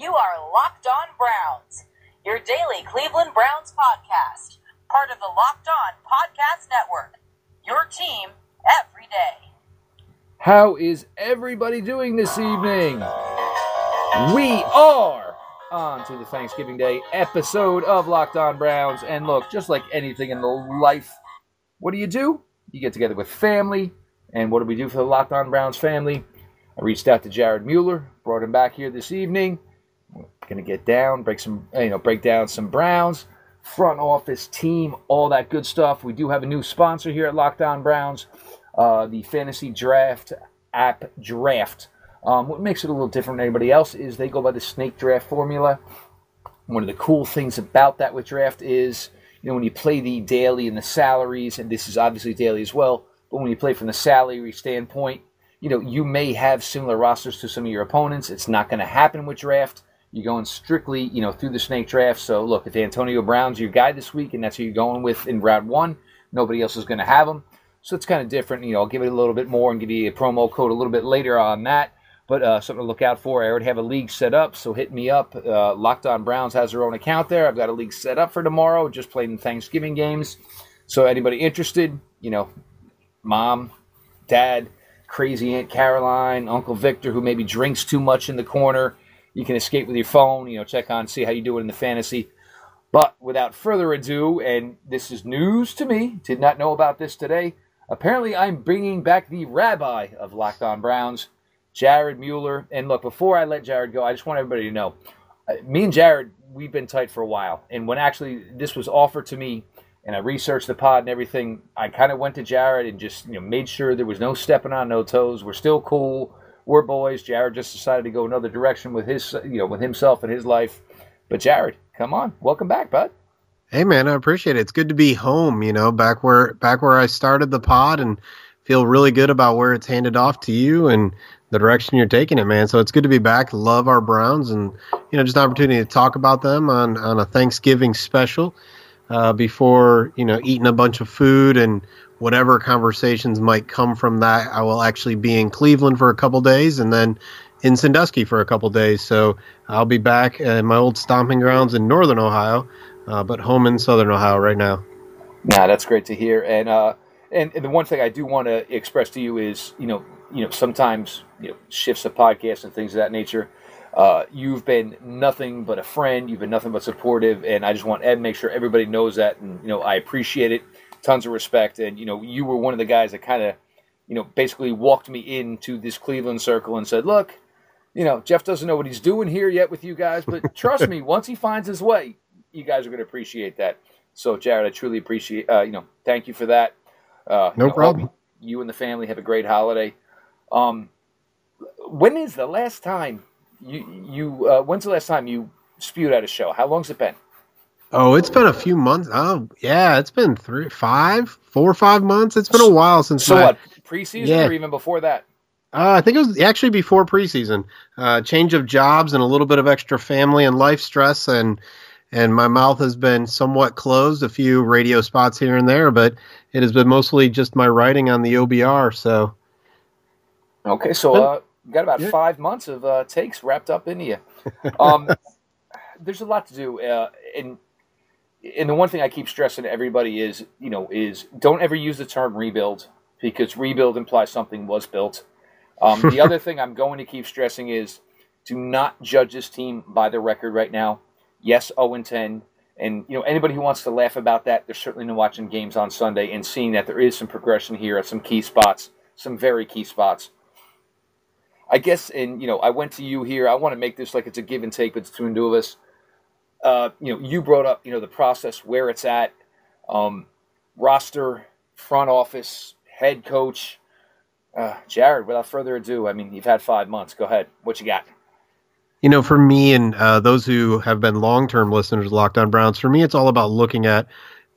You are Locked On Browns, your daily Cleveland Browns podcast, part of the Locked On Podcast Network. Your team every day. How is everybody doing this evening? We are on to the Thanksgiving Day episode of Locked On Browns. And look, just like anything in the life, what do you do? You get together with family. And what do we do for the Locked On Browns family? I reached out to Jared Mueller, brought him back here this evening. We're gonna get down, break some, you know, break down some Browns, front office team, all that good stuff. We do have a new sponsor here at Locked On Browns, uh, the Fantasy Draft app Draft. Um, what makes it a little different than anybody else is they go by the snake draft formula. One of the cool things about that with draft is, you know, when you play the daily and the salaries, and this is obviously daily as well, but when you play from the salary standpoint, you know, you may have similar rosters to some of your opponents. It's not going to happen with draft. You're going strictly, you know, through the snake draft. So look, if the Antonio Brown's your guy this week, and that's who you're going with in round one, nobody else is going to have him. So it's kind of different. You know, I'll give it a little bit more and give you a promo code a little bit later on that. But uh, something to look out for. I already have a league set up, so hit me up. Uh, Locked On Browns has their own account there. I've got a league set up for tomorrow. Just playing Thanksgiving games. So anybody interested, you know, mom, dad, crazy Aunt Caroline, Uncle Victor, who maybe drinks too much in the corner. You can escape with your phone, you know, check on, see how you do it in the fantasy. But without further ado, and this is news to me, did not know about this today. Apparently, I'm bringing back the rabbi of Locked On Browns, Jared Mueller. And look, before I let Jared go, I just want everybody to know uh, me and Jared, we've been tight for a while. And when actually this was offered to me, and I researched the pod and everything, I kind of went to Jared and just you know made sure there was no stepping on no toes. We're still cool. We're boys. Jared just decided to go another direction with his you know with himself and his life. But Jared, come on, welcome back, bud. Hey man, I appreciate it. It's good to be home, you know, back where back where I started the pod and feel really good about where it's handed off to you and the direction you're taking it, man. So it's good to be back. Love our Browns and you know, just an opportunity to talk about them on on a Thanksgiving special uh, before you know eating a bunch of food and whatever conversations might come from that. I will actually be in Cleveland for a couple days and then in Sandusky for a couple days. So I'll be back in my old stomping grounds in Northern Ohio, uh, but home in Southern Ohio right now. Nah, that's great to hear. And uh, and, and the one thing I do want to express to you is, you know, you know, sometimes you know shifts of podcasts and things of that nature. Uh, you've been nothing but a friend. You've been nothing but supportive, and I just want to make sure everybody knows that. And you know, I appreciate it. Tons of respect, and you know, you were one of the guys that kind of, you know, basically walked me into this Cleveland circle and said, "Look, you know, Jeff doesn't know what he's doing here yet with you guys, but trust me, once he finds his way, you guys are going to appreciate that." So, Jared, I truly appreciate. Uh, you know, thank you for that. Uh, no you know, problem. You and the family have a great holiday. Um, when is the last time you you uh, when's the last time you spewed out a show? How long's it been? Oh, it's been a few months. Oh, yeah, it's been three, five, four or five months. It's been a while since. So my, what? Preseason Yeah. or even before that? Uh, I think it was actually before preseason. Uh, change of jobs and a little bit of extra family and life stress, and and my mouth has been somewhat closed. A few radio spots here and there, but it has been mostly just my writing on the OBR. So Okay, so uh, got about yeah. five months of uh, takes wrapped up into you. Um, there's a lot to do, uh, and and the one thing I keep stressing to everybody is, you know, is don't ever use the term rebuild because rebuild implies something was built. Um, the other thing I'm going to keep stressing is do not judge this team by the record right now. Yes, 0 and 10. And you know anybody who wants to laugh about that, they're certainly not watching games on Sunday and seeing that there is some progression here at some key spots, some very key spots. I guess, and you know, I went to you here. I want to make this like it's a give and take between two of us. Uh, you know, you brought up, you know, the process where it's at, um, roster, front office, head coach. Uh, Jared, without further ado, I mean, you've had five months. Go ahead. What you got? You know, for me and uh, those who have been long-term listeners Locked On Browns, for me, it's all about looking at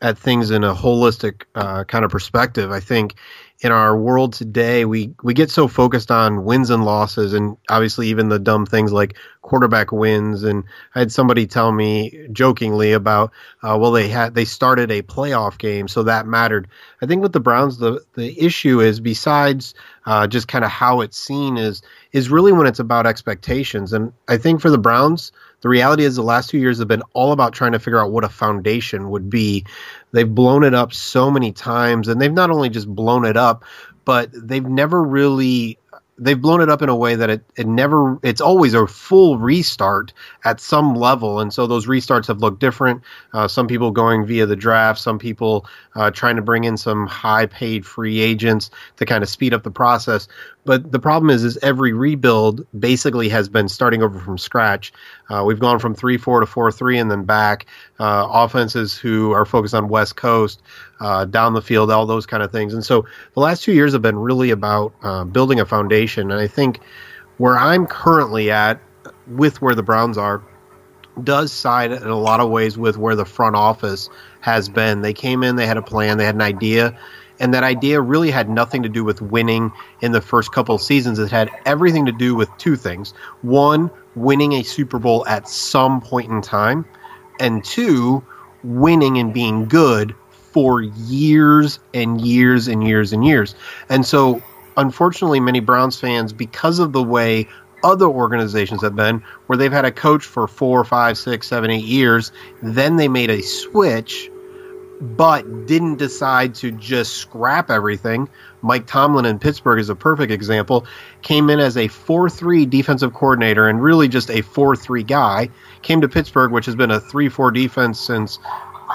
at things in a holistic uh, kind of perspective. I think in our world today, we we get so focused on wins and losses, and obviously even the dumb things like quarterback wins. And I had somebody tell me jokingly about, uh, well, they had they started a playoff game, so that mattered. I think with the Browns, the the issue is besides uh, just kind of how it's seen is is really when it's about expectations. And I think for the Browns, the reality is the last two years have been all about trying to figure out what a foundation would be. They've blown it up so many times, and they've not only just blown it up, but they've never really they've blown it up in a way that it, it never it's always a full restart at some level. And so those restarts have looked different. Uh, some people going via the draft some people uh, trying to bring in some high paid free agents to kind of speed up the process but the problem is is every rebuild basically has been starting over from scratch uh, we've gone from 3-4 to 4-3 and then back uh, offenses who are focused on west coast uh, down the field, all those kind of things. And so the last two years have been really about uh, building a foundation. And I think where I'm currently at with where the Browns are does side in a lot of ways with where the front office has been. They came in, they had a plan, they had an idea. And that idea really had nothing to do with winning in the first couple of seasons. It had everything to do with two things. One, winning a Super Bowl at some point in time. And two, winning and being good for years and years and years and years. And so, unfortunately, many Browns fans, because of the way other organizations have been, where they've had a coach for four, five, six, seven, eight years, then they made a switch, but didn't decide to just scrap everything. Mike Tomlin in Pittsburgh is a perfect example. Came in as a 4 3 defensive coordinator and really just a 4 3 guy. Came to Pittsburgh, which has been a 3 4 defense since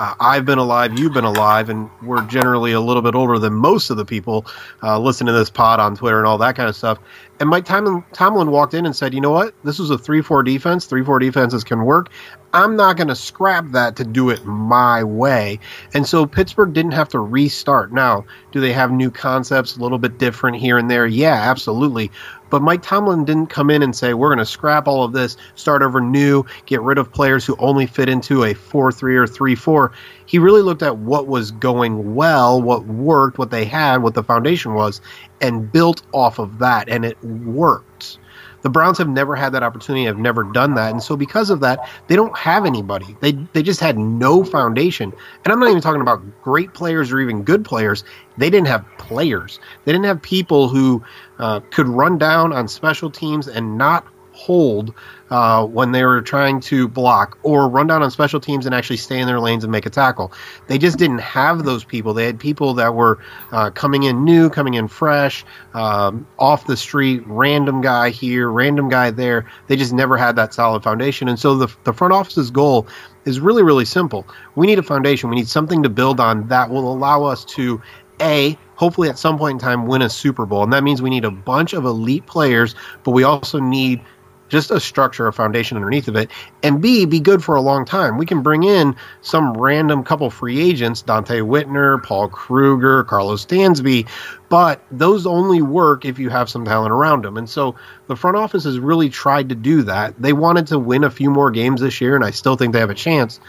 uh, I've been alive, you've been alive, and we're generally a little bit older than most of the people uh, listening to this pod on Twitter and all that kind of stuff. And Mike Tomlin, Tomlin walked in and said, "You know what? This is a three-four defense. Three-four defenses can work. I'm not going to scrap that to do it my way." And so Pittsburgh didn't have to restart. Now, do they have new concepts, a little bit different here and there? Yeah, absolutely. But Mike Tomlin didn't come in and say, we're going to scrap all of this, start over new, get rid of players who only fit into a 4 3 or 3 4. He really looked at what was going well, what worked, what they had, what the foundation was, and built off of that. And it worked. The Browns have never had that opportunity, have never done that. And so because of that, they don't have anybody. They they just had no foundation. And I'm not even talking about great players or even good players. They didn't have players. They didn't have people who uh, could run down on special teams and not hold uh, when they were trying to block or run down on special teams and actually stay in their lanes and make a tackle. They just didn't have those people. They had people that were uh, coming in new, coming in fresh, um, off the street, random guy here, random guy there. They just never had that solid foundation. And so the, the front office's goal is really, really simple. We need a foundation. We need something to build on that will allow us to, A, hopefully at some point in time win a Super Bowl. And that means we need a bunch of elite players, but we also need just a structure, a foundation underneath of it, and B, be good for a long time. We can bring in some random couple free agents, Donte Whitner, Paul Kruger, Carlos Dansby, but those only work if you have some talent around them. And so the front office has really tried to do that. They wanted to win a few more games this year, and I still think they have a chance.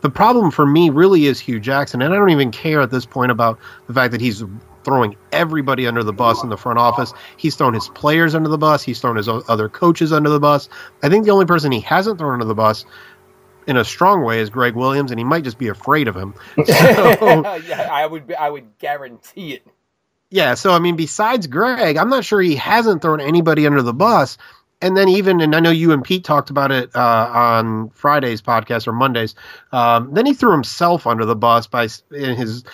The problem for me really is Hue Jackson, and I don't even care at this point about the fact that he's throwing everybody under the bus in the front office. He's thrown his players under the bus. He's thrown his other coaches under the bus. I think the only person he hasn't thrown under the bus in a strong way is Gregg Williams, and he might just be afraid of him. So, yeah, I would I would guarantee it. Yeah, so I mean, besides Greg, I'm not sure he hasn't thrown anybody under the bus and then even and I know you and Pete talked about it uh, on Friday's podcast or Mondays. Um, then he threw himself under the bus by in his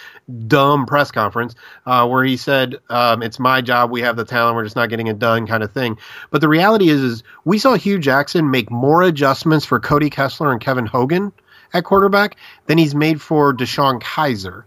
dumb press conference uh, where he said, um, "It's my job. We have the talent. We're just not getting it done," kind of thing. But the reality is, is we saw Hue Jackson make more adjustments for Cody Kessler and Kevin Hogan at quarterback than he's made for DeShone Kizer.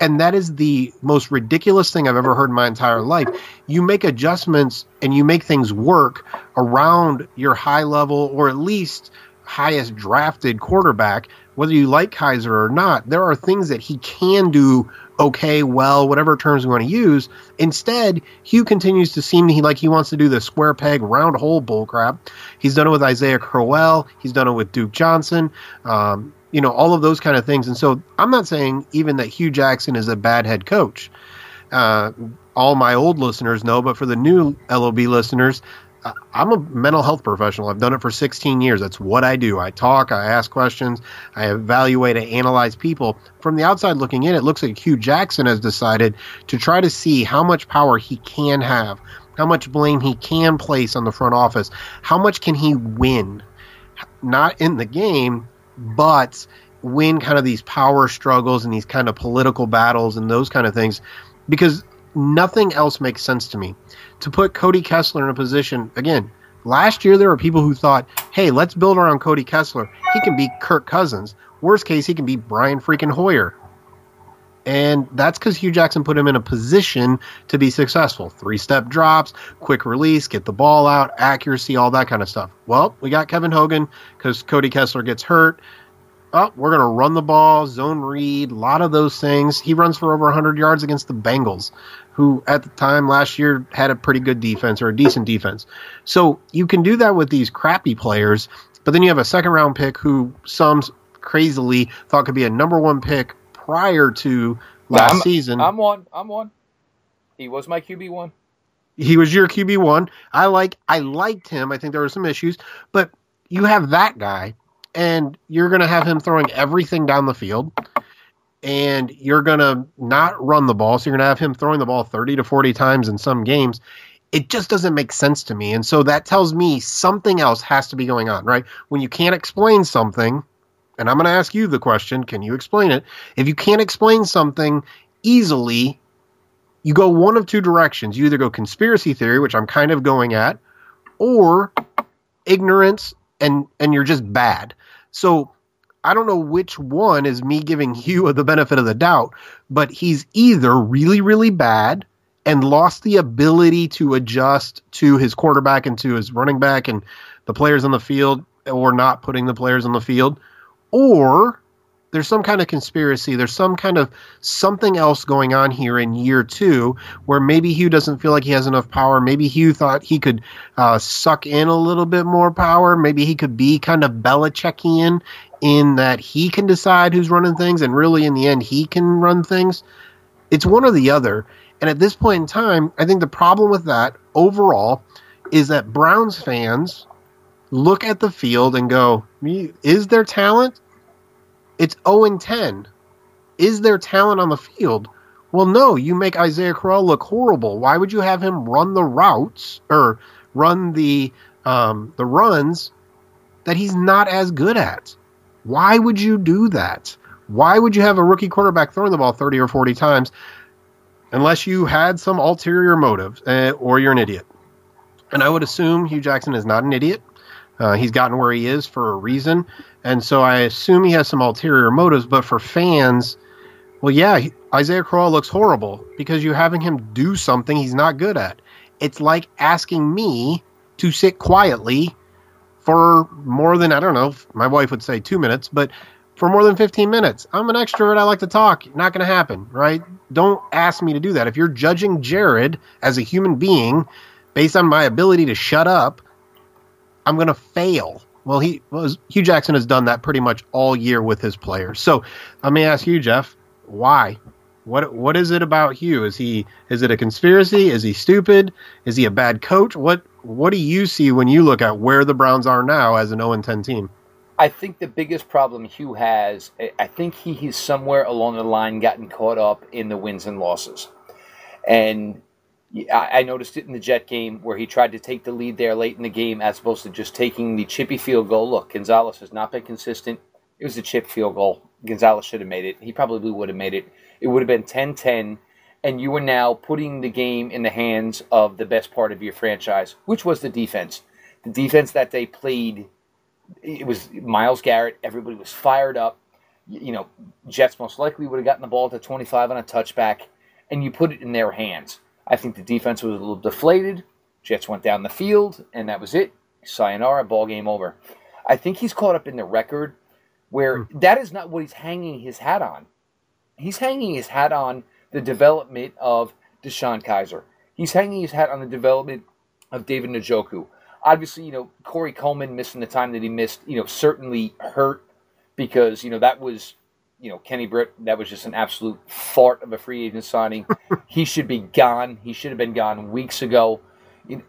and that is the most ridiculous thing I've ever heard in my entire life. You make adjustments and you make things work around your high level or at least highest drafted quarterback, whether you like Kizer or not. There are things that he can do okay, well, whatever terms we want to use. Instead, Hue continues to seem like he wants to do the square peg, round hole bullcrap. He's done it with Isaiah Crowell. He's done it with Duke Johnson. Um, you know, all of those kind of things. And so I'm not saying even that Hue Jackson is a bad head coach. Uh, all my old listeners know, but for the new LOB listeners, I'm a mental health professional. I've done it for 16 years. That's what I do. I talk, I ask questions, I evaluate, I analyze people. From the outside looking in, it looks like Hue Jackson has decided to try to see how much power he can have, how much blame he can place on the front office, how much can he win, not in the game, but win kind of these power struggles and these kind of political battles and those kind of things. Because nothing else makes sense to me to put Cody Kessler in a position again. Last year, there were people who thought, "Hey, let's build around Cody Kessler. He can be Kirk Cousins. Worst case, he can be Brian freaking Hoyer." And that's because Hue Jackson put him in a position to be successful. Three step drops, quick release, get the ball out, accuracy, all that kind of stuff. Well, we got Kevin Hogan because Cody Kessler gets hurt. Oh, we're going to run the ball, zone read, a lot of those things. He runs for over 100 yards against the Bengals who at the time last year had a pretty good defense or a decent defense. So you can do that with these crappy players, but then you have a second round pick who some crazily thought could be a number one pick prior to last I'm, season. I'm one. I'm one. He was my QB one. He was your QB one. I like. I liked him. I think there were some issues, but you have that guy, and you're going to have him throwing everything down the field and you're going to not run the ball. So you're going to have him throwing the ball 30 to 40 times in some games. It just doesn't make sense to me. And so that tells me something else has to be going on, right? When you can't explain something, and I'm going to ask you the question can you explain it? If you can't explain something easily, you go one of two directions. You either go conspiracy theory, which I'm kind of going at, or ignorance and and you're just bad. So I don't know which one is me giving Hue the benefit of the doubt, but he's either really, really bad and lost the ability to adjust to his quarterback and to his running back and the players on the field, or not putting the players on the field, or there's some kind of conspiracy. There's some kind of something else going on here in year two where maybe Hue doesn't feel like he has enough power. Maybe Hue thought he could uh, suck in a little bit more power. Maybe he could be kind of Belichickian in that he can decide who's running things, and really in the end, he can run things. It's one or the other. And at this point in time, I think the problem with that overall is that Browns fans look at the field and go, is there talent? It's 0 10. Is there talent on the field? Well, no, you make Isaiah Crowell look horrible. Why would you have him run the routes or run the um, the runs that he's not as good at? Why would you do that? Why would you have a rookie quarterback throwing the ball 30 or 40 times unless you had some ulterior motive uh, or you're an idiot? And I would assume Hue Jackson is not an idiot. Uh, he's gotten where he is for a reason. And so I assume he has some ulterior motives. But for fans, well, yeah, Isaiah Crowell looks horrible because you're having him do something he's not good at. It's like asking me to sit quietly for more than, I don't know, my wife would say two minutes, but for more than 15 minutes. I'm an extrovert. I like to talk. Not going to happen, right? Don't ask me to do that. If you're judging Jared as a human being based on my ability to shut up, I'm going to fail. Well, he well, Hue Jackson has done that pretty much all year with his players. So let me ask you, Jeff, why? What what is it about Hue? Is he is it a conspiracy? Is he stupid? Is he a bad coach? What what do you see when you look at where the Browns are now as an 0 10 team? I think the biggest problem Hue has, I think he has somewhere along the line gotten caught up in the wins and losses. And I noticed it in the Jet game where he tried to take the lead there late in the game as opposed to just taking the chippy field goal. Look, Gonzalez has not been consistent. It was a chip field goal. Gonzalez should have made it. He probably would have made it. It would have been 10 10 and you were now putting the game in the hands of the best part of your franchise, which was the defense. The defense that they played, it was Myles Garrett. Everybody was fired up. You know, Jets most likely would have gotten the ball to 25 on a touchback, and you put it in their hands. I think the defense was a little deflated. Jets went down the field, and that was it. Sayonara, ball game over. I think he's caught up in the record where hmm. that is not what he's hanging his hat on. He's hanging his hat on the development of DeShone Kizer. He's hanging his hat on the development of David Njoku. Obviously, you know, Corey Coleman missing the time that he missed, you know, certainly hurt because, you know, that was you know, Kenny Britt, that was just an absolute fart of a free agent signing. he should be gone. He should have been gone weeks ago.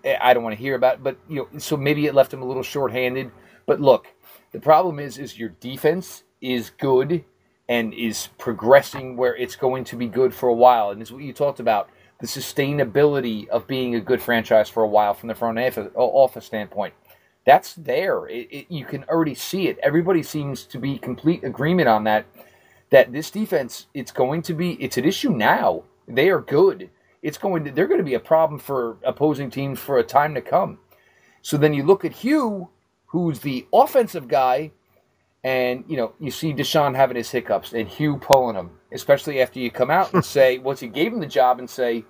I don't want to hear about it, but you know, so maybe it left him a little shorthanded. But look, the problem is, is your defense is good and is progressing where it's going to be good for a while, and it's what you talked about the sustainability of being a good franchise for a while from the front office standpoint. That's there. It, it, you can already see it. Everybody seems to be complete agreement on that. That this defense, it's going to be, it's an issue now. They are good. It's going to, they're going to be a problem for opposing teams for a time to come. So then you look at Hue, who's the offensive guy, and you know you see DeShone having his hiccups and Hue pulling him, especially after you come out and say once he gave him the job and say,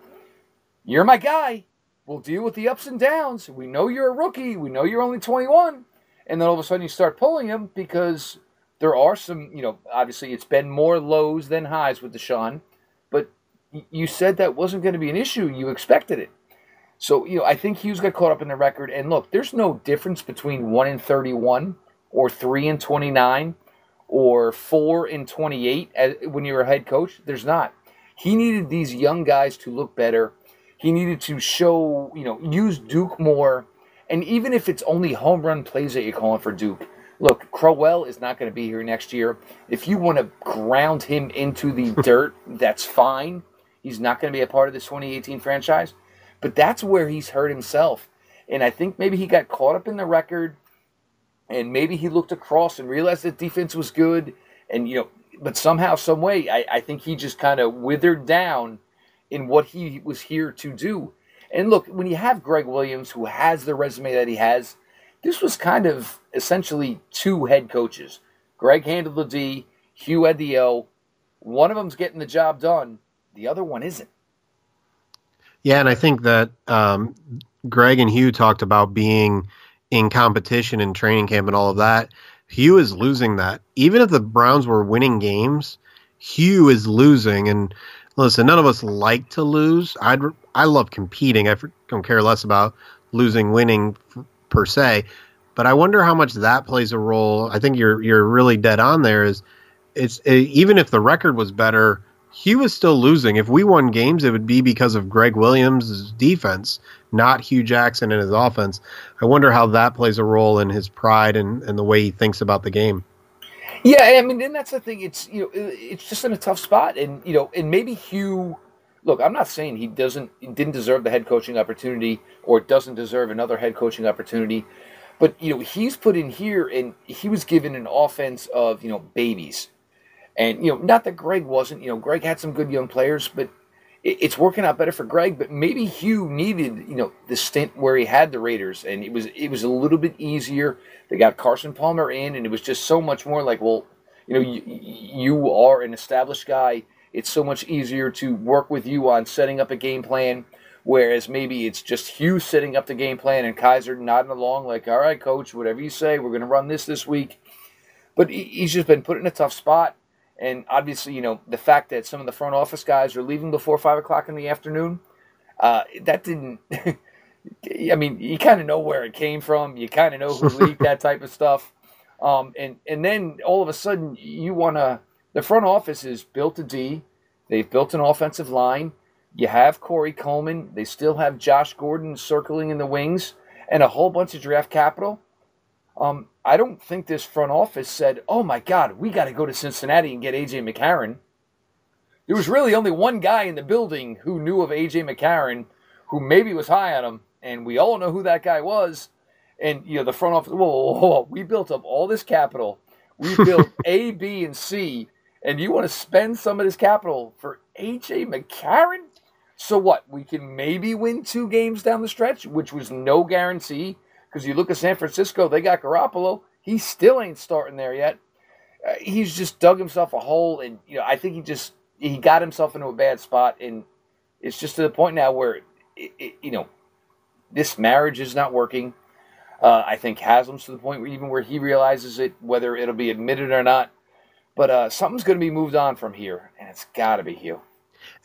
"You're my guy. We'll deal with the ups and downs. We know you're a rookie. We know you're only 21." And then all of a sudden you start pulling him because there are some, you know, obviously it's been more lows than highs with DeShone, but you said that wasn't going to be an issue. You expected it. So, you know, I think Hue's got caught up in the record. And look, there's no difference between 1 and 31 or 3 and 29 or 4 and 28 as, when you're a head coach. There's not. He needed these young guys to look better. He needed to show, you know, use Duke more. And even if it's only home run plays that you're calling for Duke, look, Crowell is not going to be here next year. If you want to ground him into the dirt, that's fine. He's not going to be a part of this 2018 franchise. But that's where he's hurt himself. And I think maybe he got caught up in the record and maybe he looked across and realized that defense was good. And, you know, but somehow, some way, I, I think he just kind of withered down in what he was here to do. And look, when you have Gregg Williams, who has the resume that he has, this was kind of essentially two head coaches. Greg handled the D, Hue had the O. One of them's getting the job done, the other one isn't. Yeah, and I think that um, Greg and Hue talked about being in competition and training camp and all of that. Hue is losing that. Even if the Browns were winning games, Hue is losing. And listen, none of us like to lose. I I love competing. I don't care less about losing, winning per se. But I wonder how much that plays a role. I think you're you're really dead on there. Is it's it, even if the record was better, he was still losing. If we won games, it would be because of Gregg Williams' defense, not Hue Jackson and his offense. I wonder how that plays a role in his pride and, and the way he thinks about the game. Yeah, I mean, and that's the thing. It's you know, it's just in a tough spot, and you know, and maybe Hue. Look, I'm not saying he doesn't didn't deserve the head coaching opportunity or doesn't deserve another head coaching opportunity, but you know, he's put in here, and he was given an offense of you know babies and you know, not that Greg wasn't. You know, Greg had some good young players, but it, it's working out better for Greg. But maybe Hue needed you know the stint where he had the Raiders, and it was it was a little bit easier. They got Carson Palmer in, and it was just so much more like, well, you know, you, you are an established guy. It's so much easier to work with you on setting up a game plan. Whereas maybe it's just Hue setting up the game plan and Kizer nodding along, like, all right, coach, whatever you say, we're going to run this this week. But he's just been put in a tough spot. And obviously, you know, the fact that some of the front office guys are leaving before five o'clock in the afternoon, uh, that didn't. I mean, you kind of know where it came from. You kind of know who leaked that type of stuff. Um, and and then all of a sudden, you want to. The front office has built a D. They've built an offensive line. You have Corey Coleman. They still have Josh Gordon circling in the wings, and a whole bunch of draft capital. Um, I don't think this front office said, "Oh my God, we got to go to Cincinnati and get AJ McCarron." There was really only one guy in the building who knew of AJ McCarron, who maybe was high on him, and we all know who that guy was. And you know, the front office. Whoa, whoa, whoa. we built up all this capital. We built A, B, and C, and you want to spend some of this capital for AJ McCarron? So what? We can maybe win two games down the stretch, which was no guarantee because you look at San Francisco, they got Garoppolo. He still ain't starting there yet. Uh, he's just dug himself a hole, and you know I think he just he got himself into a bad spot, and it's just to the point now where it, it, you know this marriage is not working. Uh, I think Haslam's to the point where even where he realizes it, whether it'll be admitted or not. But uh, something's going to be moved on from here, and it's got to be Hue.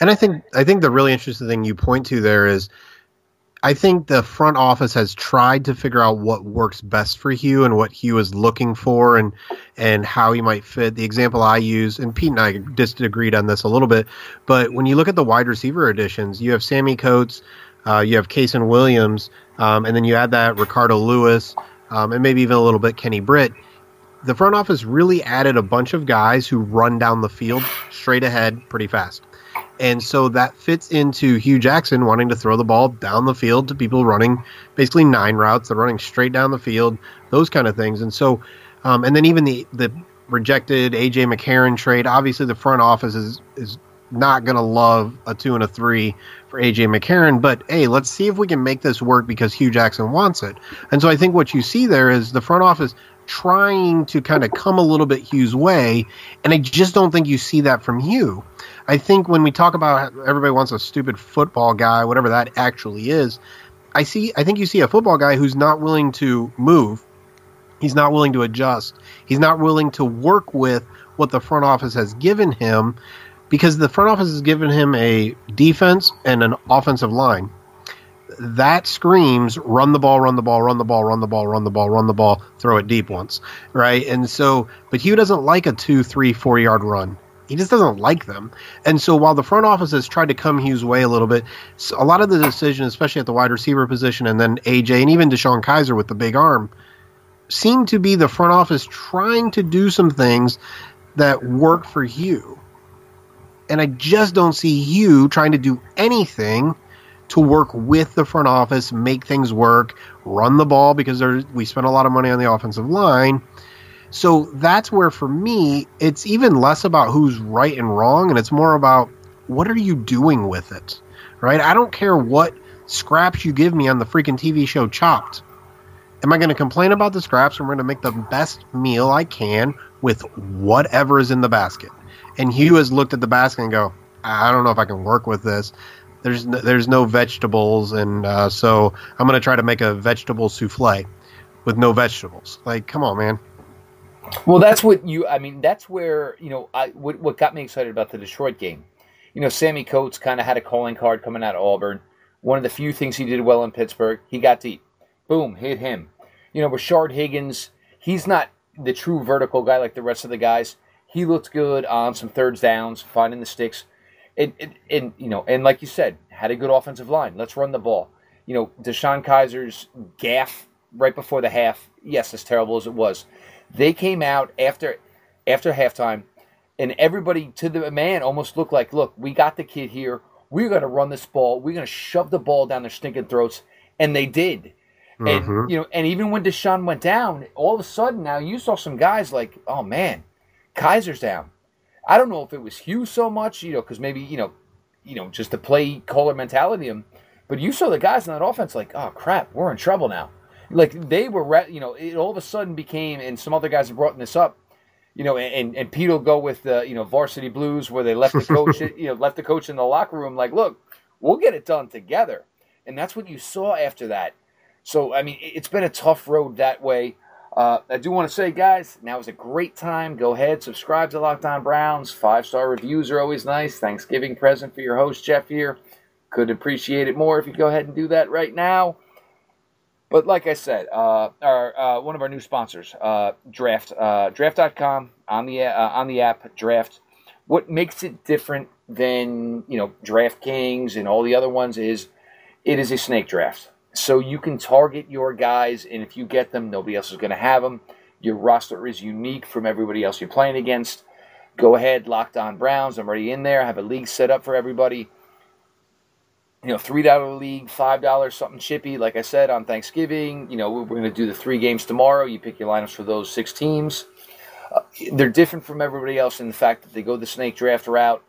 And I think I think the really interesting thing you point to there is I think the front office has tried to figure out what works best for Hue and what Hue is looking for and and how he might fit. The example I use, and Pete and I disagreed on this a little bit, but when you look at the wide receiver additions, you have Sammy Coates, uh, you have Kasen Williams, um, and then you add that Ricardo Louis, um, and maybe even a little bit Kenny Britt. The front office really added a bunch of guys who run down the field straight ahead pretty fast. And so that fits into Hue Jackson wanting to throw the ball down the field to people running basically nine routes. They're running straight down the field, those kind of things. And so, um, and then even the the rejected AJ McCarron trade. Obviously, the front office is is not going to love a two and a three for AJ McCarron. But hey, let's see if we can make this work because Hue Jackson wants it. And so I think what you see there is the front office trying to kind of come a little bit Hue's way, and I just don't think you see that from Hue. I think when we talk about everybody wants a stupid football guy, whatever that actually is, I see. I think you see a football guy who's not willing to move. He's not willing to adjust. He's not willing to work with what the front office has given him because the front office has given him a defense and an offensive line. That screams run the ball, run the ball, run the ball, run the ball, run the ball, run the ball, throw it deep once, right? And so, but Hue doesn't like a two, three, four yard run he just doesn't like them. And so while the front office has tried to come Hue's way a little bit, a lot of the decisions, especially at the wide receiver position, and then AJ and even DeShone Kizer with the big arm, seem to be the front office trying to do some things that work for Hue. And I just don't see Hue trying to do anything to work with the front office, make things work, run the ball because we spent a lot of money on the offensive line so that's where, for me, it's even less about who's right and wrong, and it's more about what are you doing with it, right? I don't care what scraps you give me on the freaking TV show Chopped. Am I going to complain about the scraps? I'm going to make the best meal I can with whatever is in the basket. And Hue has looked at the basket and go, I don't know if I can work with this. There's no, there's no vegetables, and uh, so I'm to try to make a vegetable souffle with no vegetables. Like, come on, man. Well, that's what you. I mean, that's where you know. I what, what got me excited about the Detroit game. You know, Sammy Coates kind of had a calling card coming out of Auburn. One of the few things he did well in Pittsburgh, he got deep. Boom, hit him. You know, Rashard Higgins, he's not the true vertical guy like the rest of the guys. He looked good on some thirds downs, finding the sticks, and, and, and you know, and like you said, had a good offensive line. Let's run the ball. You know, DeShone Kizer's gaff right before the half. Yes, as terrible as it was, they came out after after halftime, and everybody to the man almost looked like, "Look, we got the kid here. We're going to run this ball. We're going to shove the ball down their stinking throats," and they did. Mm-hmm. And you know, and even when DeShone went down, all of a sudden now you saw some guys like, "Oh man, Kizer's down." I don't know if it was Hue so much, you know, because maybe you know, you know, just the play caller mentality. Him, but you saw the guys in that offense like, "Oh crap, we're in trouble now." like they were, you know, it all of a sudden became, and some other guys have brought this up, you know, and and Pete will go with the, you know, varsity blues where they left the coach, you know, left the coach in the locker room, like, look, we'll get it done together, and that's what you saw after that. So I mean, it's been a tough road that way. Uh, I do want to say, guys, now is a great time. Go ahead, subscribe to Locked On Browns. Five star reviews are always nice. Thanksgiving present for your host Jeff here. Could appreciate it more if you go ahead and do that right now. But like I said, uh, our uh, one of our new sponsors, uh, Draft, uh, Draft.com on the uh, on the app Draft. What makes it different than you know DraftKings and all the other ones is it is a snake draft. So you can target your guys, and if you get them, nobody else is going to have them. Your roster is unique from everybody else you're playing against. Go ahead, locked on Browns. I'm already in there. I have a league set up for everybody you know, three dollar league, five dollars something chippy. Like I said on Thanksgiving, you know, we're going to do the three games tomorrow. You pick your lineups for those six teams. Uh, they're different from everybody else in the fact that they go the snake draft route.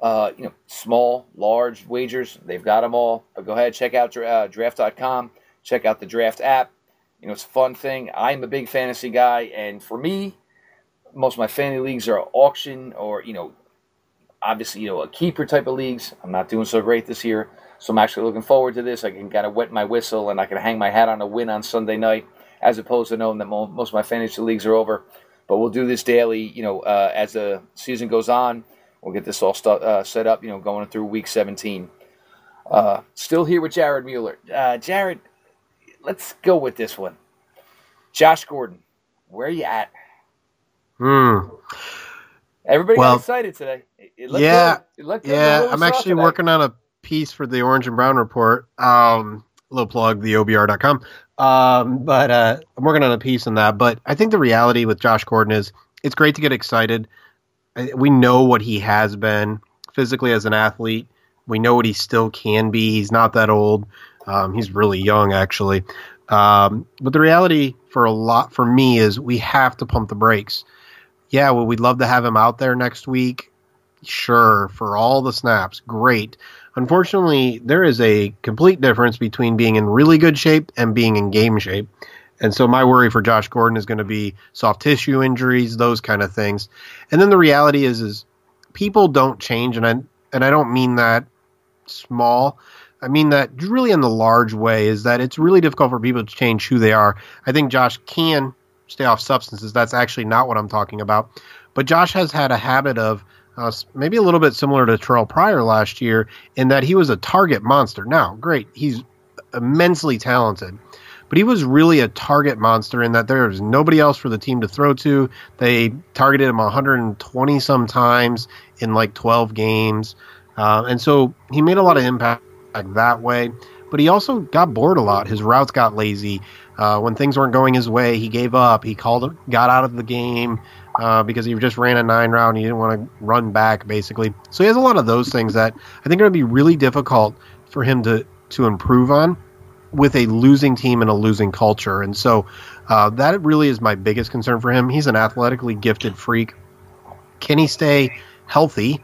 Uh, you know, small, large wagers, they've got them all. But go ahead, check out uh, draft.com, check out the draft app. You know, it's a fun thing. I'm a big fantasy guy, and for me, most of my fantasy leagues are auction or, you know, obviously, you know, a keeper type of leagues. I'm not doing so great this year. So I'm actually looking forward to this. I can kind of wet my whistle and I can hang my hat on a win on Sunday night, as opposed to knowing that most of my fantasy leagues are over. But we'll do this daily, you know, uh, as the season goes on. We'll get this all uh, set up, you know, going through week 17. Uh, still here with Jared Mueller. Uh, Jared, let's go with this one. Josh Gordon, where are you at? Hmm. Everybody Well, got excited today. It, yeah, good. It looked. Yeah, I'm actually today. working on a piece for the Orange and Brown Report. Um, little plug, the OBR.com. Um, but uh, I'm working on a piece on that. But I think the reality with Josh Gordon is it's great to get excited. We know what he has been physically as an athlete. We know what he still can be. He's not that old. Um, he's really young, actually. Um, but the reality for a lot for me is we have to pump the brakes. Yeah, well, we'd love to have him out there next week sure for all the snaps great unfortunately there is a complete difference between being in really good shape and being in game shape and so my worry for josh gordon is going to be soft tissue injuries those kind of things. And then the reality is is people don't change and i and i don't mean that small. I mean that really in the large way is that it's really difficult for people to change who they are. I think josh can stay off substances. That's actually not what i'm talking about. But josh has had a habit of uh, maybe a little bit similar to Terrelle Pryor last year in that he was a target monster. Now, great, he's immensely talented, but he was really a target monster in that there was nobody else for the team to throw to. They targeted him 120 some times in like 12 games, uh, and so he made a lot of impact that way. But he also got bored a lot. His routes got lazy. Uh, when things weren't going his way, he gave up. He called, got out of the game uh, because he just ran a nine round. He didn't want to run back, basically. So he has a lot of those things that I think are going to be really difficult for him to to improve on with a losing team and a losing culture. And so uh, that really is my biggest concern for him. He's an athletically gifted freak. Can he stay healthy?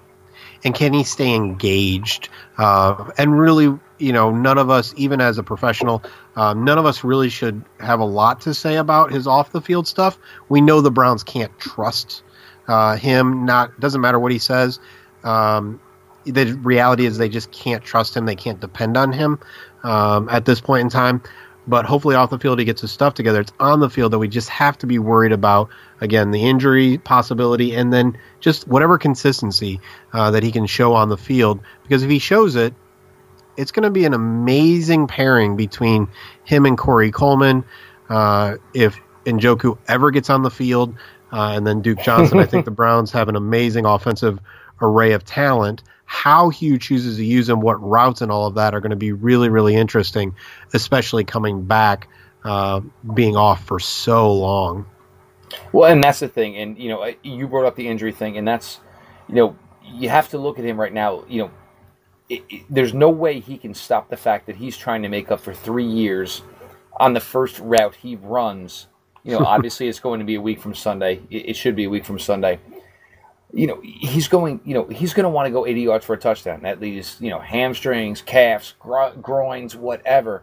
And can he stay engaged? Uh, and really, you know, none of us, even as a professional, um, none of us really should have a lot to say about his off the field stuff. We know the Browns can't trust uh, him. Not doesn't matter what he says. Um, the reality is they just can't trust him. They can't depend on him um, at this point in time. But hopefully, off the field, he gets his stuff together. It's on the field that we just have to be worried about. Again, the injury possibility, and then just whatever consistency uh, that he can show on the field. Because if he shows it, it's going to be an amazing pairing between him and Corey Coleman. Uh, if Njoku ever gets on the field, uh, and then Duke Johnson, I think the Browns have an amazing offensive array of talent. How Hue chooses to use them, what routes, and all of that are going to be really, really interesting, especially coming back, uh, being off for so long. Well, and that's the thing, and you know, you brought up the injury thing, and that's, you know, you have to look at him right now. You know, it, it, there's no way he can stop the fact that he's trying to make up for three years on the first route he runs. You know, obviously it's going to be a week from Sunday. It, it should be a week from Sunday. You know, he's going. You know, he's going to want to go 80 yards for a touchdown. That leaves you know hamstrings, calves, gro- groins, whatever.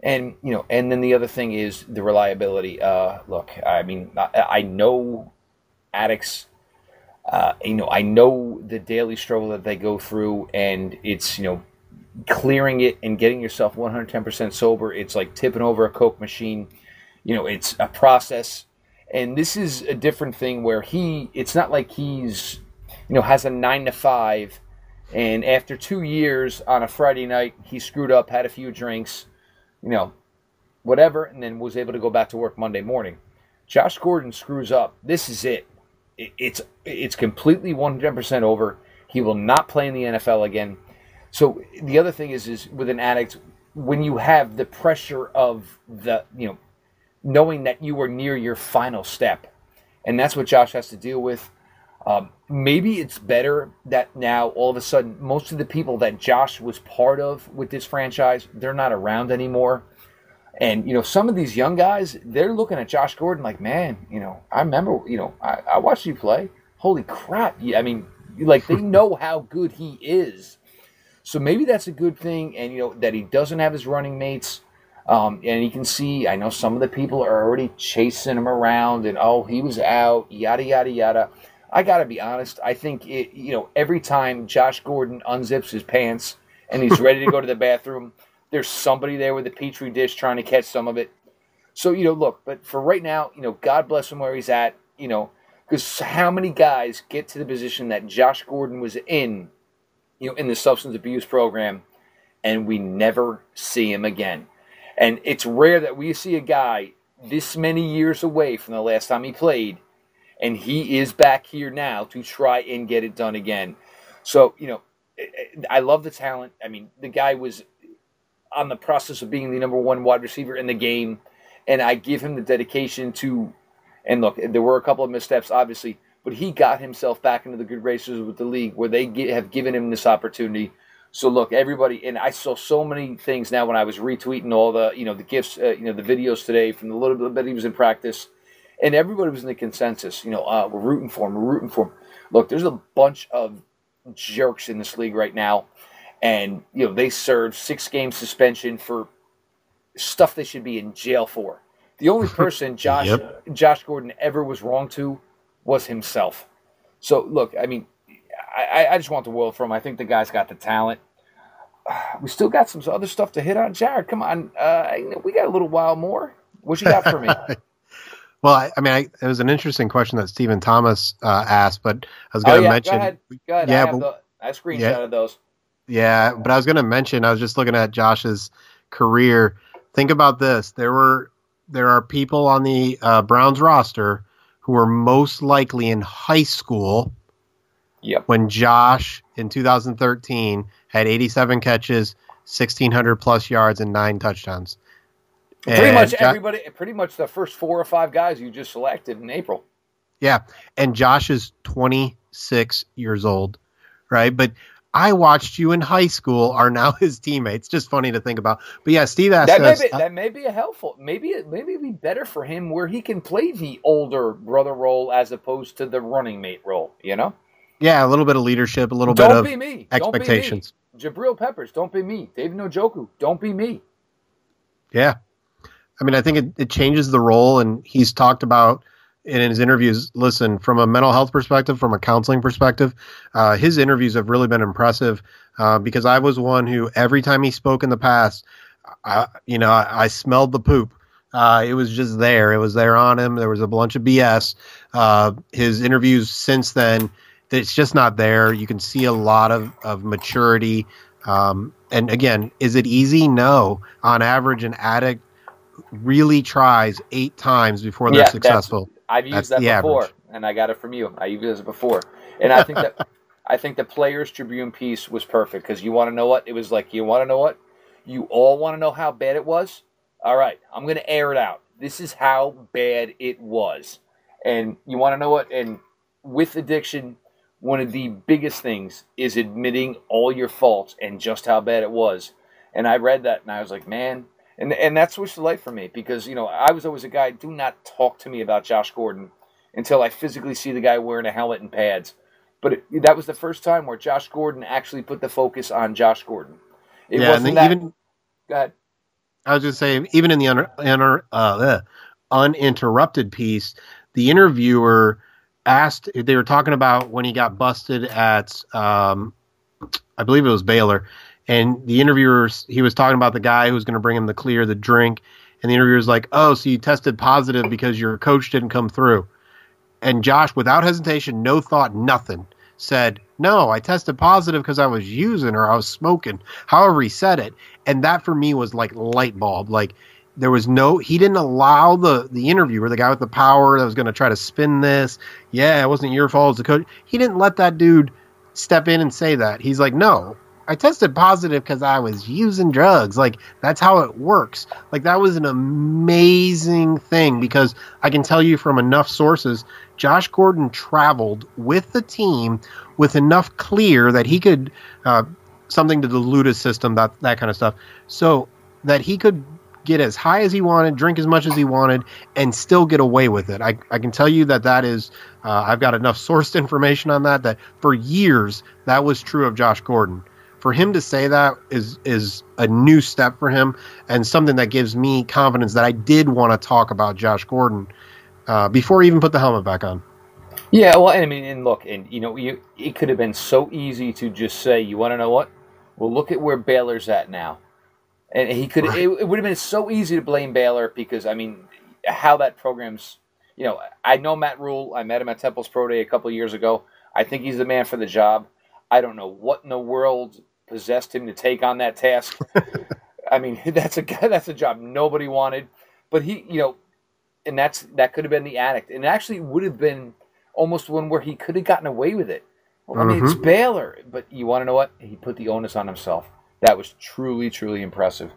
And you know, and then the other thing is the reliability. Uh, look, I mean, I, I know addicts. Uh, you know, I know the daily struggle that they go through, and it's you know, clearing it and getting yourself 110% sober. It's like tipping over a coke machine. You know, it's a process, and this is a different thing where he. It's not like he's, you know, has a nine to five, and after two years on a Friday night, he screwed up, had a few drinks you know, whatever, and then was able to go back to work Monday morning. Josh Gordon screws up. This is it. It- It's it's completely 100% over. He will not play in the NFL again. So the other thing is is with an addict when you have the pressure of the, you know, knowing that you are near your final step. And that's what Josh has to deal with. Um, maybe it's better that now all of a sudden most of the people that Josh was part of with this franchise they're not around anymore, and you know some of these young guys they're looking at Josh Gordon like man you know I remember you know I, I watched you play holy crap yeah, I mean like they know how good he is, so maybe that's a good thing and you know that he doesn't have his running mates. Um, and you can see, I know some of the people are already chasing him around, and oh, he was out, yada yada yada. I got to be honest. I think it, you know every time Josh Gordon unzips his pants and he's ready to go to the bathroom, there's somebody there with a petri dish trying to catch some of it. So you know, look, but for right now, you know, God bless him where he's at. You know, because how many guys get to the position that Josh Gordon was in, you know, in the substance abuse program, and we never see him again. And it's rare that we see a guy this many years away from the last time he played, and he is back here now to try and get it done again. So, you know, eh, eh, I love the talent. I mean, the guy was on the process of being the number one wide receiver in the game, and I give him the dedication to. And look, there were a couple of missteps, obviously, but he got himself back into the good races with the league where they get, have given him this opportunity. So look, everybody, and I saw so many things now when I was retweeting all the, you know, the gifts, uh, you know, the videos today from the little bit he was in practice, and everybody was in the consensus. You know, uh, we're rooting for him. We're rooting for him. Look, there's a bunch of jerks in this league right now, and you know they served six game suspension for stuff they should be in jail for. The only person Josh yep. Josh Gordon ever was wrong to was himself. So look, I mean, I, I just want the world for him. I think the guy's got the talent. We still got some other stuff to hit on, Jared. Come on, uh, we got a little while more. What you got for me? Well, I, I mean, I, it was an interesting question that Stephen Thomas uh, asked, but I was going to oh, yeah, mention. Go ahead. Go ahead. Yeah, I, but, the, I screenshotted yeah, those. Yeah, but I was going to mention. I was just looking at Josh's career. Think about this: there were there are people on the uh, Browns roster who were most likely in high school. Yep. When Josh in 2013 had 87 catches, 1600 plus yards, and nine touchdowns. Pretty much everybody, pretty much the first four or five guys you just selected in April. Yeah, and Josh is 26 years old, right? But I watched you in high school are now his teammates. Just funny to think about. But yeah, Steve asked that us, may be, uh, that may be a helpful. Maybe it maybe be better for him where he can play the older brother role as opposed to the running mate role. You know? Yeah, a little bit of leadership, a little don't bit of be me. expectations. Don't be me. Jabril Peppers, don't be me. David Njoku, don't be me. Yeah, I mean, I think it, it changes the role, and he's talked about in his interviews. Listen, from a mental health perspective, from a counseling perspective, uh, his interviews have really been impressive uh, because I was one who every time he spoke in the past, I, you know, I, I smelled the poop. Uh, it was just there. It was there on him. There was a bunch of BS. Uh, his interviews since then, it's just not there. You can see a lot of, of maturity. Um, and again, is it easy? No. On average, an addict really tries eight times before they're yeah, successful. I've used that's that before, average. and I got it from you. I used it before, and I think that I think the Players Tribune piece was perfect because you want to know what it was like. You want to know what you all want to know how bad it was. All right, I'm going to air it out. This is how bad it was, and you want to know what? And with addiction, one of the biggest things is admitting all your faults and just how bad it was. And I read that and I was like, man, and and that switched the light for me because you know I was always a guy. Do not talk to me about Josh Gordon until I physically see the guy wearing a helmet and pads. But it, that was the first time where Josh Gordon actually put the focus on Josh Gordon. It yeah, wasn't that. Even, go ahead. I was just saying, even in the un, un, uh, uninterrupted piece, the interviewer asked. They were talking about when he got busted at, um, I believe it was Baylor, and the interviewer he was talking about the guy who was going to bring him the clear, the drink, and the interviewer was like, "Oh, so you tested positive because your coach didn't come through?" And Josh, without hesitation, no thought, nothing, said, "No, I tested positive because I was using or I was smoking." However, he said it, and that for me was like light bulb. Like there was no, he didn't allow the the interviewer, the guy with the power that was going to try to spin this. Yeah, it wasn't your fault as the coach. He didn't let that dude step in and say that. He's like, "No, I tested positive because I was using drugs. Like that's how it works. Like that was an amazing thing because I can tell you from enough sources, Josh Gordon traveled with the team with enough clear that he could uh, something to dilute his system, that that kind of stuff, so that he could get as high as he wanted, drink as much as he wanted, and still get away with it. I, I can tell you that that is, uh, I've got enough sourced information on that, that for years that was true of Josh Gordon for him to say that is is a new step for him and something that gives me confidence that I did want to talk about Josh Gordon uh, before he even put the helmet back on. Yeah, well, I mean, and look, and you know, you, it could have been so easy to just say, "You want to know what? Well, look at where Baylor's at now," and he could. Right. It, it would have been so easy to blame Baylor because I mean, how that program's. You know, I know Matt Rhule I met him at Temple's Pro Day a couple years ago. I think he's the man for the job. I don't know what in the world possessed him to take on that task. I mean, that's a that's a job nobody wanted, but he, you know, and that's that could have been the addict, and actually would have been almost one where he could have gotten away with it. Well, I mean, it's mm-hmm. Baylor, but you want to know what? He put the onus on himself. That was truly, truly impressive.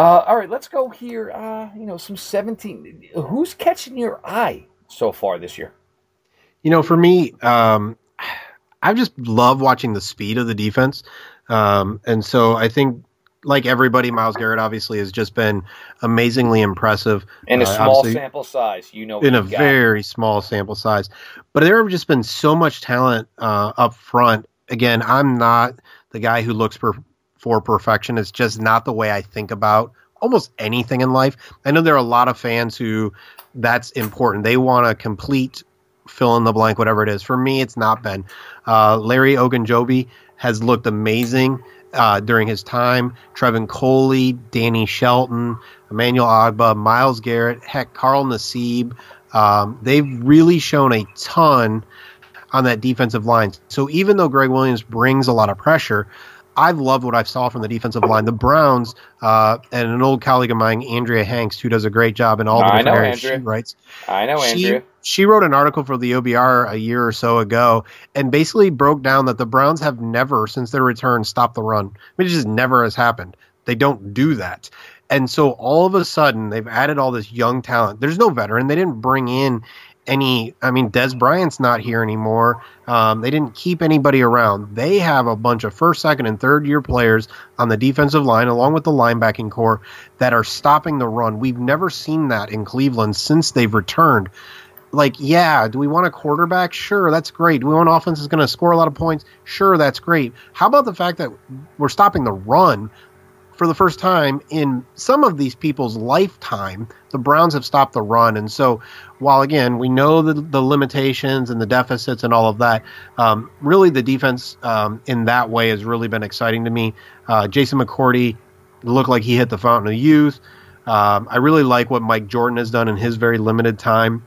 Uh, all right, let's go here. Uh, you know, some 17. Who's catching your eye so far this year? You know, for me, um, I just love watching the speed of the defense. Um, and so I think, like everybody, Myles Garrett obviously has just been amazingly impressive. In a Uh, small sample size, you know. in a got. very small sample size. But there have just been so much talent uh, up front. Again, I'm not the guy who looks for, for perfection. It's just not the way I think about almost anything in life. I know there are a lot of fans who that's important. They want a complete fill in the blank, whatever it is. For me, it's not been. Uh, Larry Ogunjobi has looked amazing uh, during his time. Trevon Coley, Danny Shelton, Emmanuel Ogbah, Myles Garrett, heck, Carl Nassib. Um, they've really shown a ton on that defensive line. So even though Gregg Williams brings a lot of pressure, I've loved what I've saw from the defensive line. The Browns uh, and an old colleague of mine, Andrea Hanks, who does a great job in all the I different know areas she writes I know, she, Andrew. she wrote an article for the OBR a year or so ago and basically broke down that the Browns have never, since their return, stopped the run. I mean, it just never has happened. They don't do that. And so all of a sudden, they've added all this young talent. There's no veteran. They didn't bring in any. I mean, Des Bryant's not here anymore. Um, they didn't keep anybody around. They have a bunch of first, second, and third year players on the defensive line, along with the linebacking corps, that are stopping the run. We've never seen that in Cleveland since they've returned like, yeah, do we want a quarterback? Sure, that's great. Do we want offense that's going to score a lot of points? Sure, that's great. How about the fact that we're stopping the run for the first time in some of these people's lifetime? The Browns have stopped the run. And so, while again, we know the, the limitations and the deficits and all of that, um, really the defense um, in that way has really been exciting to me. Uh, Jason McCourty looked like he hit the fountain of youth. Um, I really like what Mike Jordan has done in his very limited time.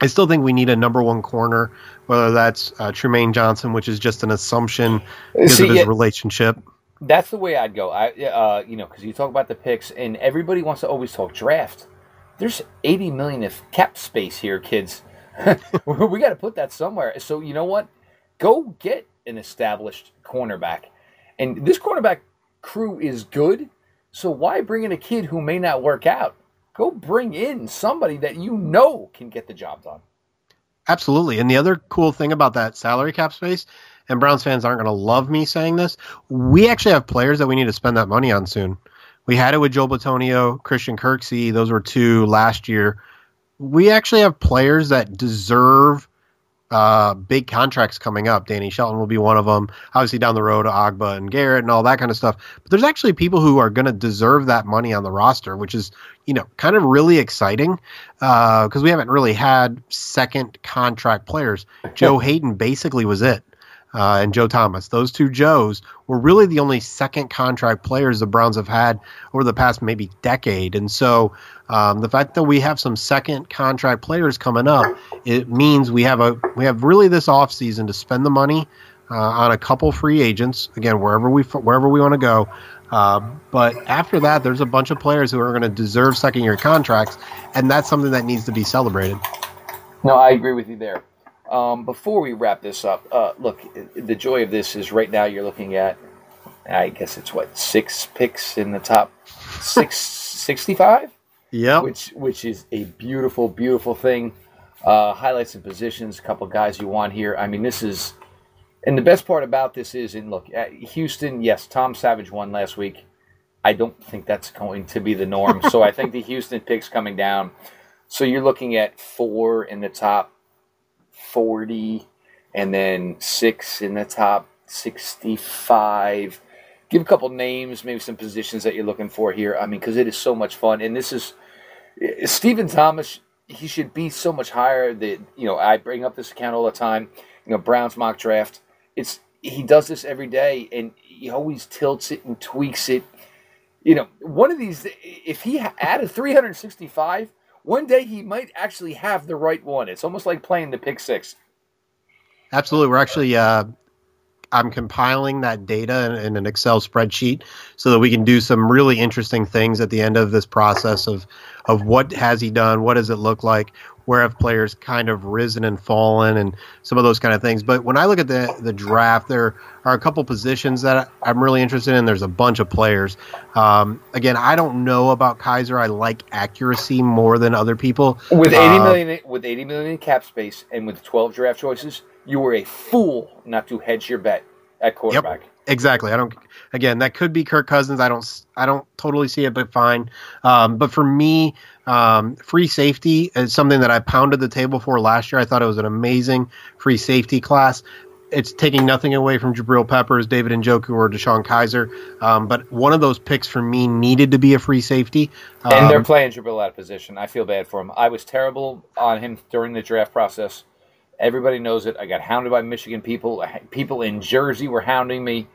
I still think we need a number one corner, whether that's uh, Trumaine Johnson, which is just an assumption because See, of his yeah, relationship. That's the way I'd go. I, uh, you know, because you talk about the picks, and everybody wants to always talk draft. There's 80 million of cap space here, kids. we got to put that somewhere. So you know what? Go get an established cornerback, and this cornerback crew is good. So why bring in a kid who may not work out? Go bring in somebody that you know can get the job done. Absolutely. And the other cool thing about that salary cap space, and Browns fans aren't going to love me saying this, we actually have players that we need to spend that money on soon. We had it with Joel Bitonio, Christian Kirksey. Those were two last year. We actually have players that deserve uh, big contracts coming up. Danny Shelton will be one of them. Obviously, down the road, Ogbah and Garrett and all that kind of stuff. But there's actually people who are going to deserve that money on the roster, which is, you know, kind of really exciting because we haven't really had second contract players. Joe Haden basically was it. Uh, and Joe Thomas. Those two Joes were really the only second contract players the Browns have had over the past maybe decade. And so um, the fact that we have some second contract players coming up, it means we have a we have really this offseason to spend the money uh, on a couple free agents again wherever we wherever we want to go. Uh, but after that, there's a bunch of players who are going to deserve second year contracts, and that's something that needs to be celebrated. No, I agree with you there. Um, before we wrap this up, uh, look, the joy of this is right now you're looking at, I guess it's what six picks in the top six sixty-five, Yeah, which which is a beautiful, beautiful thing. Uh, highlights and positions, a couple guys you want here. I mean, this is, and the best part about this is, and look, Houston, yes, Tom Savage won last week. I don't think that's going to be the norm. so I think the Houston picks coming down. So you're looking at four in the top 40 and then six in the top 65 give a couple names maybe some positions that you're looking for here. I mean because it is so much fun and this is eh, stephen thomas he should be so much higher that you know i bring up this account all the time. You know browns mock draft it's he does this every day and he always tilts it and tweaks it. You know one of these if he added 365 one day he might actually have the right one. It's almost like playing the pick six. Absolutely. We're actually uh, I'm compiling that data in, in, an Excel spreadsheet so that we can do some really interesting things at the end of this process of of what has he done, what does it look like, where have players kind of risen and fallen, and some of those kind of things. But when I look at the the draft, there are a couple positions that I'm really interested in. There's a bunch of players. Um, again, I don't know about Kizer. I like accuracy more than other people. With 80 million, uh, with 80 million in cap space, and with 12 draft choices, you were a fool not to hedge your bet at quarterback. Yep. Exactly. I don't. Again, that could be Kirk Cousins. I don't. I don't totally see it, but fine. Um, but for me, um, free safety is something that I pounded the table for last year. I thought it was an amazing free safety class. It's taking nothing away from Jabril Peppers, David Njoku, or DeShone Kizer. Um, but one of those picks for me needed to be a free safety. and they're um, playing Jabril out of position. I feel bad for him. I was terrible on him during the draft process. Everybody knows it. I got hounded by Michigan people. People in Jersey were hounding me,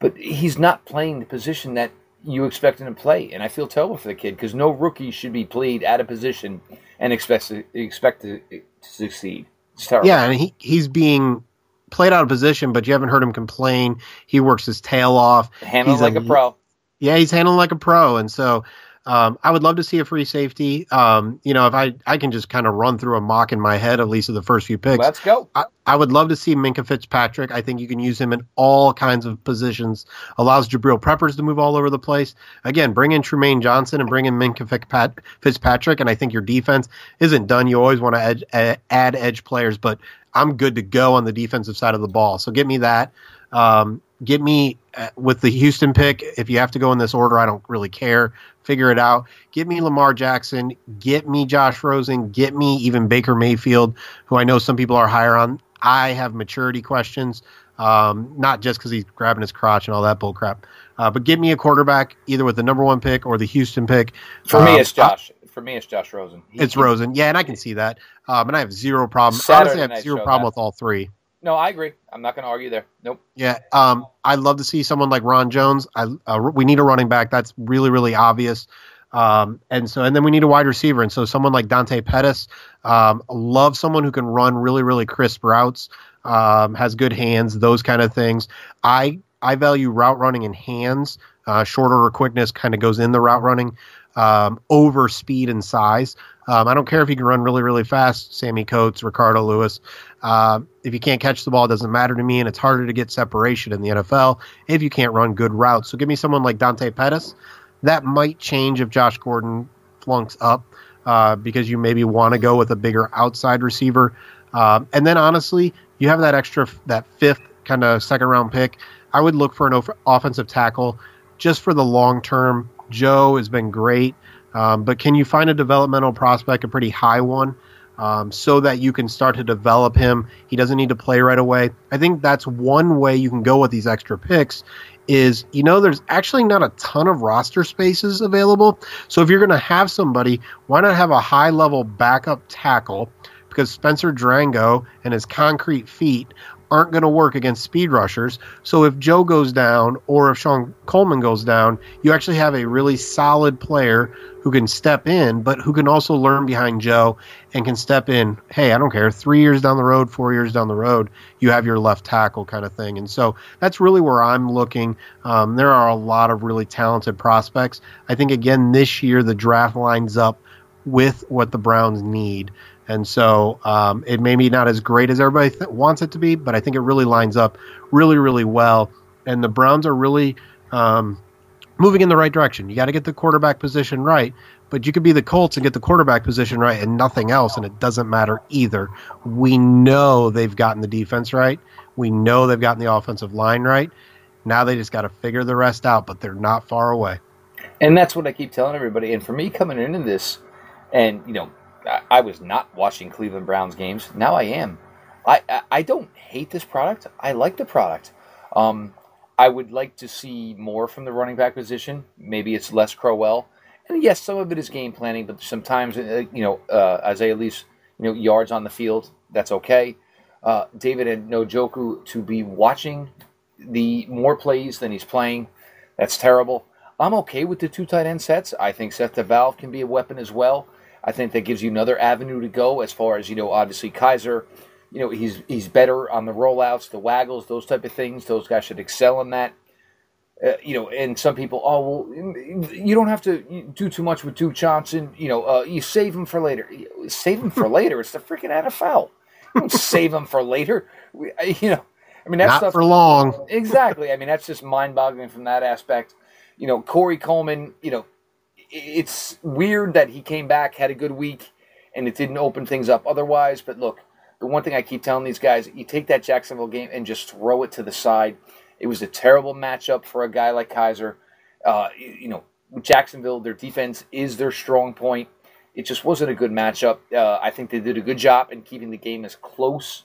but he's not playing the position that you expect him to play, and I feel terrible for the kid because no rookie should be played out of position and expect to expect to, to succeed. Yeah, and he he's being played out of position, but you haven't heard him complain. He works his tail off. Handling like a, a pro. Yeah, he's handling like a pro, and so um, I would love to see a free safety. Um, you know, if I I can just kind of run through a mock in my head at least of the first few picks. Let's go. I, I, would love to see Minkah Fitzpatrick. I think you can use him in all kinds of positions. Allows Jabril Peppers to move all over the place. Again, bring in Trumaine Johnson and bring in Minkah Fitzpatrick, and I think your defense isn't done. You always want to add edge players, but I'm good to go on the defensive side of the ball. So get me that. Um, get me uh, with the Houston pick. If you have to go in this order, I don't really care. Figure it out. Get me Lamar Jackson. Get me Josh Rosen. Get me even Baker Mayfield, who I know some people are higher on. I have maturity questions, um, not just because he's grabbing his crotch and all that bullcrap. Uh, but give me a quarterback either with the number one pick or the Houston pick. For um, me, it's Josh. I, for me, it's Josh Rosen. He, it's Rosen. Yeah, and I can see that. Um, and I have zero problem. Saturday Honestly, I have zero problem that. with all three. No, I agree. I'm not going to argue there. Nope. Yeah. Um, I'd love to see someone like Ron Jones. I uh, we need a running back. That's really really obvious. Um, and so and then we need a wide receiver. And so someone like Dante Pettis. Um, love someone who can run really really crisp routes. Um, has good hands. Those kind of things. I I value route running in hands. Uh, shorter or quickness kind of goes in the route running um, over speed and size. Um, I don't care if you can run really, really fast, Sammie Coates, Ricardo Louis. Uh, if you can't catch the ball, it doesn't matter to me, and it's harder to get separation in the NFL if you can't run good routes. So give me someone like Dante Pettis. That might change if Josh Gordon flunks up uh, because you maybe want to go with a bigger outside receiver. Um, and then honestly, you have that extra, that fifth kind of second round pick. I would look for an offensive tackle just for the long term. Joe has been great. Um, but can you find a developmental prospect, a pretty high one, um, so that you can start to develop him? He doesn't need to play right away. I think that's one way you can go with these extra picks. Is you know there's actually not a ton of roster spaces available. So if you're going to have somebody, why not have a high level backup tackle? Because Spencer Drango and his concrete feet aren't going to work against speed rushers. So if Joe goes down or if Shon Coleman goes down, you actually have a really solid player who can step in, but who can also learn behind Joe and can step in. Hey, I don't care. Three years down the road, four years down the road, you have your left tackle kind of thing. And so that's really where I'm looking. Um, there are a lot of really talented prospects. I think, again, this year the draft lines up with what the Browns need. And so um, it may be not as great as everybody th- wants it to be, but I think it really lines up really, really well. And the Browns are really um, moving in the right direction. You got to get the quarterback position right, but you could be the Colts and get the quarterback position right and nothing else, and it doesn't matter either. We know they've gotten the defense right. We know they've gotten the offensive line right. Now they just got to figure the rest out, but they're not far away. And that's what I keep telling everybody. And for me, coming into this, and you know, I was not watching Cleveland Browns games. Now I am. I, I don't hate this product. I like the product. Um, I would like to see more from the running back position. Maybe it's less Crowell. And yes, some of it is game planning, but sometimes, uh, you know, uh, Isaiah least you know, yards on the field. That's okay. Uh, David and Njoku to be watching the more plays than he's playing. That's terrible. I'm okay with the two tight end sets. I think Seth DeValve can be a weapon as well. I think that gives you another avenue to go as far as, you know, obviously Kizer, You know, he's he's better on the rollouts, the waggles, those type of things. Those guys should excel in that. Uh, you know, and some people, oh well, you don't have to do too much with Duke Johnson. You know, uh, you save him for later. Save him for later. It's the freaking NFL. You don't save him for later. We, you know, I mean that's Not stuff, for long. exactly. I mean that's just mind-boggling from that aspect. You know, Corey Coleman. You know, it's weird that he came back, had a good week, and it didn't open things up otherwise. But look, the one thing I keep telling these guys, you take that Jacksonville game and just throw it to the side. It was a terrible matchup for a guy like Kizer. Uh, you know, Jacksonville, their defense is their strong point. It just wasn't a good matchup. Uh, I think they did a good job in keeping the game as close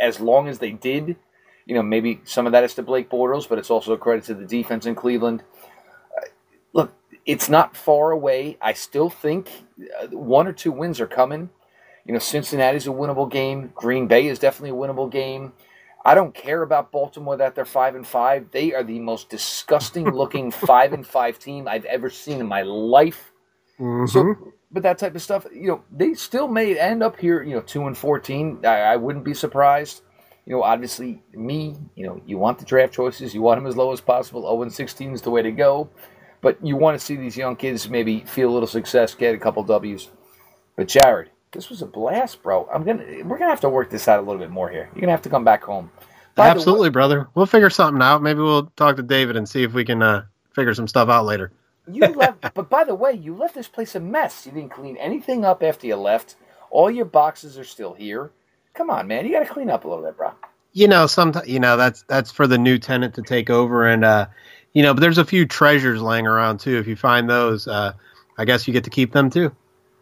as long as they did. You know, maybe some of that is to Blake Bortles, but it's also a credit to the defense in Cleveland. Uh, look, it's not far away. I still think uh, one or two wins are coming. You know, Cincinnati's a winnable game. Green Bay is definitely a winnable game. I don't care about Baltimore that they're five and five. They are the most disgusting looking five and five team I've ever seen in my life. Mm-hmm. So, but that type of stuff, you know, they still may end up here, you know, two and fourteen. I, I wouldn't be surprised. You know, obviously, me, you know, you want the draft choices, you want them as low as possible. Zero and sixteen is the way to go. But you want to see these young kids maybe feel a little success, get a couple W's. But Jared, this was a blast, bro. I'm gonna we're gonna have to work this out a little bit more here. You're gonna have to come back home. By the way- Absolutely, brother. We'll figure something out. Maybe we'll talk to David and see if we can uh, figure some stuff out later. You left, but by the way, you left this place a mess. You didn't clean anything up after you left. All your boxes are still here. Come on, man, you got to clean up a little bit, bro. You know, sometimes you know that's that's for the new tenant to take over, and uh, you know, but there's a few treasures laying around too. If you find those, uh, I guess you get to keep them too.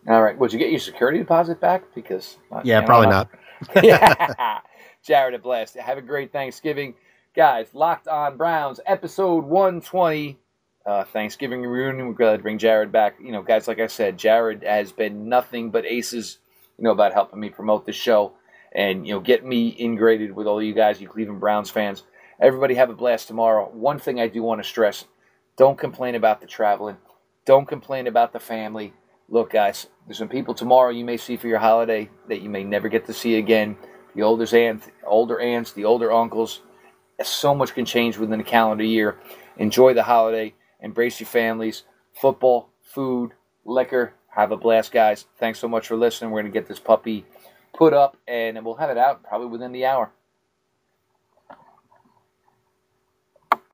All right, would you get your security deposit back? Because Yeah, probably not. yeah. Jared, a blast. Have a great Thanksgiving. Guys, Locked On Browns, episode 120. Uh, Thanksgiving reunion. We're glad to bring Jared back. You know, guys, like I said, Jared has been nothing but aces, you know, about helping me promote the show and, you know, get me integrated with all you guys, you Cleveland Browns fans. Everybody have a blast tomorrow. One thing I do want to stress don't complain about the traveling, don't complain about the family. Look, guys, there's some people tomorrow you may see for your holiday that you may never get to see again. The older aunts, older aunts, the older uncles. So much can change within a calendar year. Enjoy the holiday. Embrace your families. Football, food, liquor. Have a blast, guys. Thanks so much for listening. We're going to get this puppy put up and we'll have it out probably within the hour.